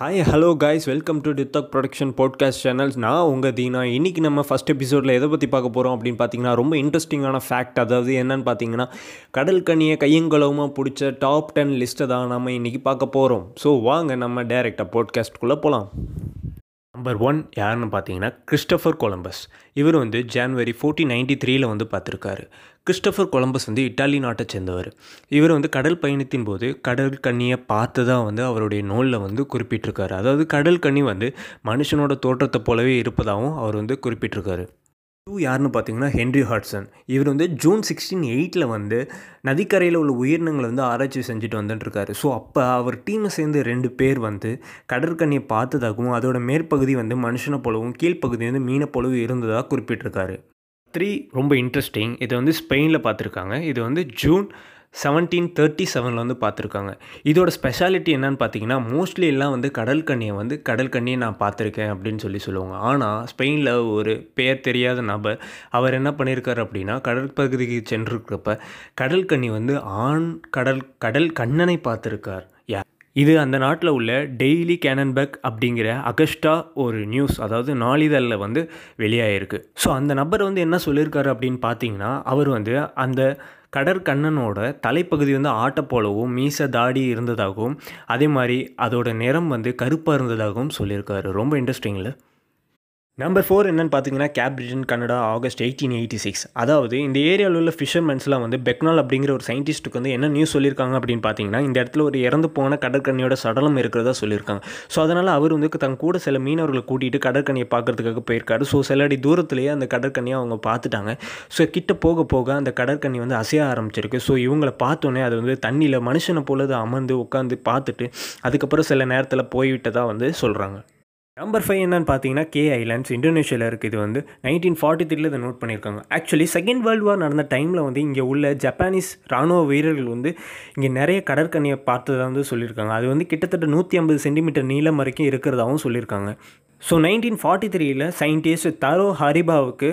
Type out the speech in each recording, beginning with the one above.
Hi hello guys welcome to டித்தாக் production podcast channels நான் உங்கள் தீனா. இன்றைக்கி நம்ம ஃபஸ்ட் எபிசோடில் எதை பற்றி பார்க்க போகிறோம் அப்படின்னு பார்த்தீங்கன்னா ரொம்ப இன்ட்ரெஸ்டிங்கான ஃபேக்ட் அதாவது என்னென்னு பார்த்தீங்கன்னா கடல் கனியை கையங்கலவுமாக பிடிச்ச டாப் டென் லிஸ்ட்டை தான் நம்ம இன்றைக்கி பார்க்க போகிறோம் ஸோ வாங்க நம்ம டேரெக்டாக பாட்காஸ்ட்குள்ளே போகலாம் நம்பர் ஒன் யாருன்னு பார்த்தீங்கன்னா கிறிஸ்டபர் கொலம்பஸ் இவர் வந்து ஜான்வரி ஃபோர்டீன் நைன்டி த்ரீயில் வந்து பார்த்துருக்காரு. கிறிஸ்டபர் கொலம்பஸ் வந்து இட்டாலி நாட்டை சேர்ந்தவர். இவர் வந்து கடல் பயணத்தின் போது கடல் கண்ணியை பார்த்து தான் வந்து அவருடைய நூலில் வந்து குறிப்பிட்டிருக்காரு. அதாவது கடல் கண்ணி வந்து மனுஷனோட தோற்றத்தை போலவே இருப்பதாகவும் அவர் வந்து குறிப்பிட்டிருக்காரு. டூ யாருன்னு பார்த்தீங்கன்னா ஹென்ரி ஹாட்சன். இவர் வந்து ஜூன் சிக்ஸ்டீன் எயிட்டில் வந்து நதிக்கரையில் உள்ள உயிரினங்களை வந்து ஆராய்ச்சி செஞ்சுட்டு வந்துட்டுருக்காரு. ஸோ அப்போ அவர் டீமை சேர்ந்து ரெண்டு பேர் வந்து கடற்கண்ணியை பார்த்ததாகவும் அதோட மேற்பகுதி வந்து மனுஷனை போலவும் கீழ்ப்பகுதி வந்து மீனை போலவும் இருந்ததாக குறிப்பிட்டிருக்காரு. த்ரீ ரொம்ப இன்ட்ரெஸ்டிங் இது வந்து ஸ்பெயினில் பார்த்துருக்காங்க. இது வந்து ஜூன் செவன்டீன் தேர்ட்டி செவனில் வந்து பார்த்துருக்காங்க. இதோட ஸ்பெஷாலிட்டி என்னன்னு பார்த்தீங்கன்னா மோஸ்ட்லி எல்லாம் வந்து கடல் கண்ணியை வந்து கடல் கண்ணியை நான் பார்த்துருக்கேன் அப்படின்னு சொல்லி சொல்லுவாங்க. ஆனால் ஸ்பெயினில் ஒரு பெயர் தெரியாத நபர் அவர் என்ன பண்ணியிருக்காரு அப்படின்னா கடல் பகுதிக்கு சென்றிருக்கிறப்ப கடல் கண்ணி வந்து ஆண் கடல் கடல் கண்ணனை பார்த்துருக்கார். யா இது அந்த நாட்டில் உள்ள டெய்லி கேனன்பெக் அப்படிங்கிற அகஸ்டா ஒரு நியூஸ் அதாவது நாளிதழில் வந்து வெளியாகிருக்கு ஸோ அந்த நபர் வந்து என்ன சொல்லியிருக்காரு அப்படின்னு பார்த்தீங்கன்னா அவர் வந்து அந்த கடற்கண்ணனோட தலைப்பகுதி வந்து ஆட்டை போலவும் மீச தாடி இருந்ததாகவும் அதே மாதிரி அதோட நிறம் வந்து கருப்பாக இருந்ததாகவும் சொல்லியிருக்காரு. ரொம்ப இன்ட்ரெஸ்டிங்கில் நம்பர் ஃபோர் என்னென்னு பார்த்தீங்கன்னா கேப்ரிஜன் Canada August eighteen eighty six அதாவது இந்த ஏரியாவில் உள்ள ஃபிஷர்மென்ஸ்லாம் வந்து பெக்னால் அப்படிங்கிற ஒரு சயின்டிஸ்ட்டுக்கு வந்து என்ன நியூஸ் சொல்லியிருக்காங்க அப்படின்னு பார்த்தீங்கன்னா இந்த இடத்துல ஒரு இறந்து போன கடற்கண்ணியோட சடலம் இருக்கிறதா சொல்லியிருக்காங்க ஸோ அதனால் அவர் வந்து தன் கூட சில மீனவர்களை கூட்டிகிட்டு கடற்கண்ணியை பார்க்கறதுக்காக போயிருக்காரு. ஸோ சில அடி தூரத்துலேயே அந்த கடற்கண்ணியை அவங்க பார்த்துட்டாங்க ஸோ கிட்ட போக போக அந்த கடற்கண்ணி வந்து அசைய ஆரம்பிச்சிருக்கு. ஸோ இவங்களை பார்த்தோன்னே அது வந்து தண்ணியில் மனுஷனை போலது அமர்ந்து உட்காந்து பார்த்துட்டு அதுக்கப்புறம் சில நேரத்தில் போய்விட்டதாக வந்து சொல்கிறாங்க நம்பர் ஃபைவ் என்னன்னு பார்த்தீங்கன்னா கே ஐலாண்ட்ஸ் இந்தோனேஷியாவில் இருக்குது. இது வந்து நைன்டீன் ஃபார்ட்டி த்ரீல இதை நோட் பண்ணியிருக்காங்க. ஆக்சுவலி செகண்ட் வேர்ல்டு வார் நடந்த டைமில் வந்து இங்கே உள்ள ஜப்பானீஸ் ராணுவ வீரர்கள் வந்து இங்கே நிறைய கடற்கண்ணியை பார்த்ததாக வந்து சொல்லியிருக்காங்க. அது வந்து கிட்டத்தட்ட நூற்றி ஐம்பது சென்டிமீட்டர் நீளம் வரைக்கும் இருக்கிறதாகவும் சொல்லியிருக்காங்க. ஸோ நைன்டீன் ஃபார்ட்டி த்ரீயில் சயின்டிஸ்ட் தரோ ஹரிபாவுக்கு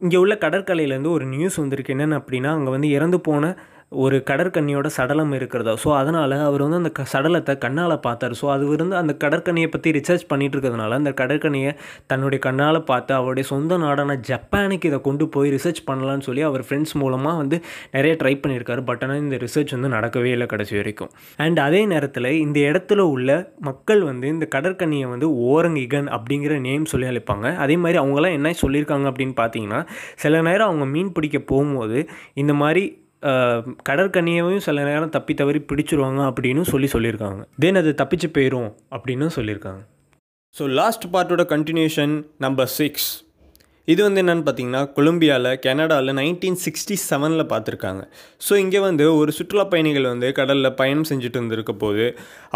இங்கே உள்ள கடற்கரையிலேருந்து ஒரு நியூஸ் வந்திருக்கு. என்னென்னு அப்படின்னா அங்கே வந்து இறந்து போன ஒரு கடற்கண்ணியோட சடலம் இருக்கிறதா? ஸோ அதனால் அவர் வந்து அந்த க சடலத்தை கண்ணால் பார்த்தார். ஸோ அது வந்து அந்த கடற்கண்ணியை பற்றி ரிசர்ச் பண்ணிட்டு இருக்கிறதுனால அந்த கடற்கண்ணியை தன்னுடைய கண்ணால் பார்த்து அவருடைய சொந்த நாடான ஜப்பானுக்கு இதை கொண்டு போய் ரிசர்ச் பண்ணலான்னு சொல்லி அவர் ஃப்ரெண்ட்ஸ் மூலமாக வந்து நிறைய ட்ரை பண்ணியிருக்காரு. பட் ஆனால் இந்த ரிசர்ச் வந்து நடக்கவே இல்லை கடைசி வரைக்கும். அண்ட் அதே நேரத்தில் இந்த இடத்துல உள்ள மக்கள் வந்து இந்த கடற்கண்ணியை வந்து ஓரங் இகன் அப்படிங்கிற நேம் சொல்லி அழைப்பாங்க. அதே மாதிரி அவங்களாம் என்ன சொல்லியிருக்காங்க அப்படின்னு பார்த்தீங்கன்னா சில நேரம் அவங்க மீன் பிடிக்க போகும்போது இந்த மாதிரி கடற்கண்ணியையும் சில நேரம் தப்பி தவறி பிடிச்சிருவாங்க அப்படின்னு சொல்லி சொல்லியிருக்காங்க. தென் அது தப்பிச்சு போயிடும் அப்படின்னு சொல்லியிருக்காங்க. ஸோ லாஸ்ட் பார்ட்டோட கண்டினியூஷன் நம்பர் சிக்ஸ் இது வந்து என்னென்னு பார்த்தீங்கன்னா கொலம்பியாவில் கனடாவில் நைன்டீன் சிக்ஸ்டி செவனில் பார்த்துருக்காங்க. ஸோ இங்கே வந்து ஒரு சுற்றுலா பயணிகள் வந்து கடலில் பயணம் செஞ்சுட்டு இருந்திருக்க போது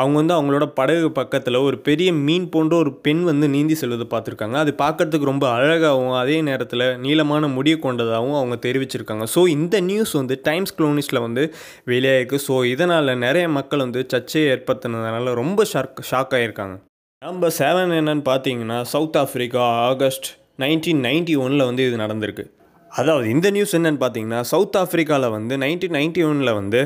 அவங்க வந்து அவங்களோட படகு பக்கத்தில் ஒரு பெரிய மீன் போன்ற ஒரு பெண் வந்து நீந்தி செல்வதை பார்த்துருக்காங்க. அது பார்க்குறதுக்கு ரொம்ப அழகாகவும் அதே நேரத்தில் நீளமான முடிய கொண்டதாகவும் அவங்க தெரிவிச்சிருக்காங்க. ஸோ இந்த நியூஸ் வந்து டைம்ஸ் க்ளோனிஸில் வந்து வெளியாகிருக்கு ஸோ இதனால் நிறைய மக்கள் வந்து சர்ச்சையை ஏற்படுத்தினதுனால ரொம்ப ஷாக் ஷாக் ஆகியிருக்காங்க நம்பர் செவன் என்னன்னு பார்த்தீங்கன்னா South Africa August nineteen ninety ஒனில் வந்து இது நடந்திருக்கு. அதாவது இந்த நியூஸ் என்னென்னு பார்த்தீங்கன்னா சவுத் ஆஃப்ரிக்காவில் வந்து நைன்டீன் நைன்ட்டி ஒனில் வந்து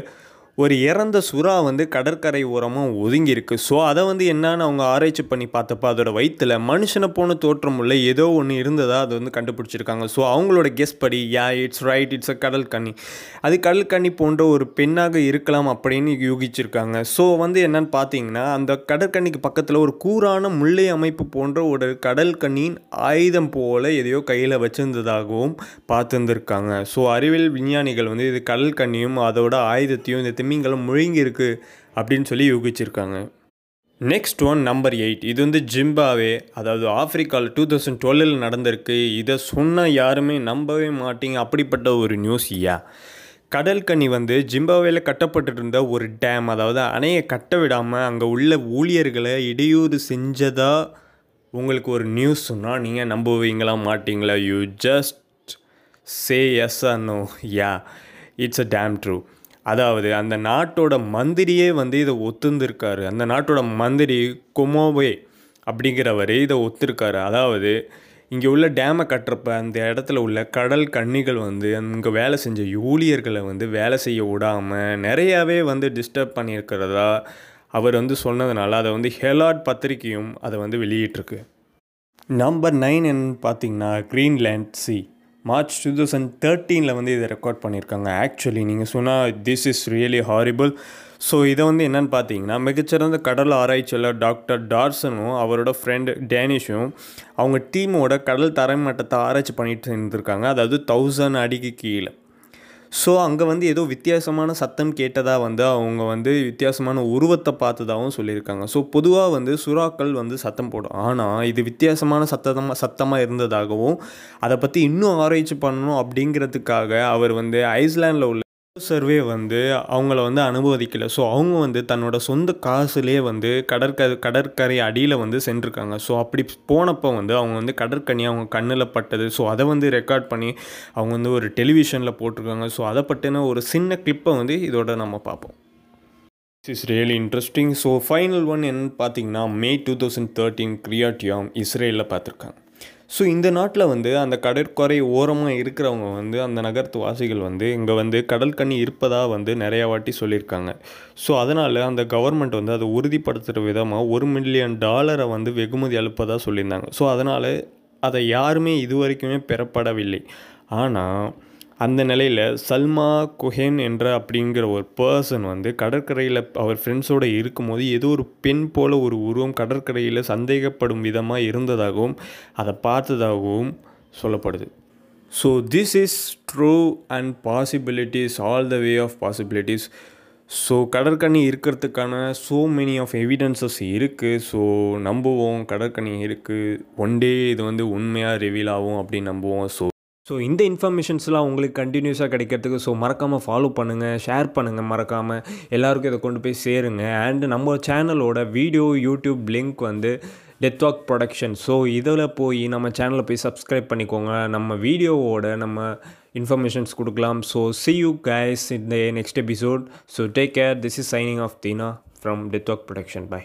ஒரு இறந்த சுறா வந்து கடற்கரை ஓரமாக ஒதுங்கியிருக்கு. ஸோ அதை வந்து என்னன்னு அவங்க ஆராய்ச்சி பண்ணி பார்த்தப்ப அதோட வயிற்றில் மனுஷனை போன தோற்றம் உள்ள ஏதோ ஒன்று இருந்ததாக அது வந்து கண்டுபிடிச்சிருக்காங்க. ஸோ அவங்களோட கெஸ் படி yeah it's right it's a கடல் கண்ணி அது கடல் கண்ணி போன்ற ஒரு பெண்ணாக இருக்கலாம் அப்படின்னு யூகிச்சிருக்காங்க. ஸோ வந்து என்னன்னு பார்த்தீங்கன்னா அந்த கடற்கன்னிக்கு பக்கத்தில் ஒரு கூரான முல்லை அமைப்பு போன்ற ஒரு கடல் கண்ணியின் ஆயுதம் போல் எதையோ கையில் வச்சிருந்ததாகவும் பார்த்துருந்துருக்காங்க. ஸோ அறிவியல் விஞ்ஞானிகள் வந்து இது கடல் கண்ணியும் அதோட ஆயுதத்தையும் இந்த திமிங்கலம் முழுங்கியிருக்கு அப்படின்னு சொல்லி யூகிச்சிருக்காங்க. நெக்ஸ்ட் ஒன் நம்பர் எயிட் இது வந்து ஜிம்பாவே அதாவது ஆஃப்ரிக்காவில் டூ தௌசண்ட் டுவெல்லில் நடந்திருக்கு. இதை சொன்னால் யாருமே நம்பவே மாட்டீங்க. அப்படிப்பட்ட ஒரு நியூஸ் யா? கடல் கன்னி வந்து ஜிம்பாவேல கட்டப்பட்டு இருந்த ஒரு டேம் அதாவது அணையை கட்ட விடாமல் அங்கே உள்ள ஊழியர்களை இடையூறு செஞ்சதா உங்களுக்கு ஒரு நியூஸ் சொன்னால் நீங்கள் நம்புவீங்களா மாட்டீங்களா? You just say yes no yeah? It's a damn true அதாவது அந்த நாட்டோட மந்திரியே வந்து இதை ஒத்துந்திருக்காரு. அந்த நாட்டோட மந்திரி கொமோவே அப்படிங்கிறவர் இதை ஒத்துருக்காரு. அதாவது இங்கே உள்ள டேமை கட்டுறப்ப அந்த இடத்துல உள்ள கடல் கன்னிகள் வந்து அங்கே வேலை செஞ்ச ஊழியர்களை வந்து வேலை செய்ய விடாமல் நிறையாவே வந்து டிஸ்டர்ப் பண்ணியிருக்கிறதா அவர் வந்து சொன்னதுனால அதை வந்து ஹெலாட் பத்திரிக்கையும் அதை வந்து வெளியிட்டிருக்கு. நம்பர் நைன் என்னன்னு பார்த்தீங்கன்னா Greenland sea March two thousand தேர்ட்டீனில் வந்து இதை ரெக்கார்ட் பண்ணியிருக்காங்க. ஆக்சுவலி நீங்கள் சொன்னால் this is really horrible so இதை வந்து என்னென்னு பார்த்தீங்கன்னா மிகச்சிறந்த கடல் ஆராய்ச்சியாளர் டாக்டர் டார்சனும் அவரோட ஃப்ரெண்டு டேனிஷும் அவங்க டீமோட கடல் தரைமட்டத்தை ஆராய்ச்சி பண்ணிட்டு இருந்திருக்காங்க. அதாவது தௌசண்ட் அடிக்கு கீழே. ஸோ அங்கே வந்து ஏதோ வித்தியாசமான சத்தம் கேட்டதாக வந்து அவங்க வந்து வித்தியாசமான உருவத்தை பார்த்ததாகவும் சொல்லியிருக்காங்க. ஸோ பொதுவாக வந்து சுறாக்கள் வந்து சத்தம் போடும். ஆனால் இது வித்தியாசமான சத்தமாக சத்தமாக இருந்ததாகவும் அதை பற்றி இன்னும் ஆராய்ச்சி பண்ணணும் அப்படிங்கிறதுக்காக அவர் வந்து ஐஸ்லாண்டில் உள்ள சர்வே வந்து அவங்கள வந்து அனுமதிக்கலை ஸோ அவங்க வந்து தன்னோட சொந்த காசுலேயே வந்து கடற்க கடற்கரை அடியில் வந்து சென்றிருக்காங்க. ஸோ அப்படி போனப்போ வந்து அவங்க வந்து கடற்கனி அவங்க கண்ணில் பட்டது. ஸோ அதை வந்து ரெக்கார்ட் பண்ணி அவங்க வந்து ஒரு டெலிவிஷனில் போட்டிருக்காங்க. ஸோ அதை பற்றின ஒரு சின்ன கிளிப்பை வந்து இதோட நம்ம பார்ப்போம். Is really interesting so final one என்னன்னு பார்த்தீங்கன்னா May two thousand thirteen Kiryat Yam இஸ்ரேலில் பார்த்துருக்காங்க. ஸோ இந்த நாட்டில் வந்து அந்த கடற்கரை ஓரமாக இருக்கிறவங்க வந்து அந்த நகரத்து வாசிகள் வந்து இங்கே வந்து கடல் கண்ணி இருப்பதாக வந்து நிறையா வாட்டி சொல்லியிருக்காங்க. ஸோ அதனால் அந்த கவர்மெண்ட் வந்து அதை உறுதிப்படுத்துகிற விதமாக ஒரு மில்லியன் டாலரை வந்து வெகுமதி அளிப்பதாக சொல்லியிருந்தாங்க. ஸோ அதனால் அதை யாருமே இது வரைக்குமே பெறப்படவில்லை. ஆனால் அந்த நிலையில் சல்மா குஹேன் என்ற அப்படிங்கிற ஒரு பர்சன் வந்து கடற்கரையில் அவர் ஃப்ரெண்ட்ஸோடு இருக்கும்போது ஏதோ ஒரு பெண் போல் ஒரு உருவம் கடற்கரையில் சந்தேகப்படும் விதமாக இருந்ததாகவும் அதை பார்த்ததாகவும் சொல்லப்படுது. So this is true and possibilities all the way of possibilities so கடற்கனி இருக்கிறதுக்கான ஸோ மெனி ஆஃப் எவிடன்சஸ் இருக்குது ஸோ நம்புவோம் கடற்கனி இருக்குது ஒன் டே இது வந்து உண்மையாக ரிவீல் ஆகும் அப்படின்னு நம்புவோம். ஸோ ஸோ இந்த இன்ஃபர்மேஷன்ஸ்லாம் உங்களுக்கு கண்டினியூஸாக கிடைக்கிறதுக்கு ஸோ மறக்காமல் ஃபாலோ பண்ணுங்கள் ஷேர் பண்ணுங்கள் மறக்காமல் எல்லாருக்கும் இதை கொண்டு போய் சேருங்க. அண்டு நம்ம சேனலோட வீடியோ யூடியூப் லிங்க் வந்து டெத்வாக் ப்ரொடக்ஷன் ஸோ இதில் போய் நம்ம சேனலை போய் சப்ஸ்கிரைப் பண்ணிக்கோங்க. நம்ம வீடியோவோட நம்ம இன்ஃபர்மேஷன்ஸ் கொடுக்கலாம். ஸோ சி யூ கைஸ் இந்த next episode so take care this is signing off Deena from Death Walk production bye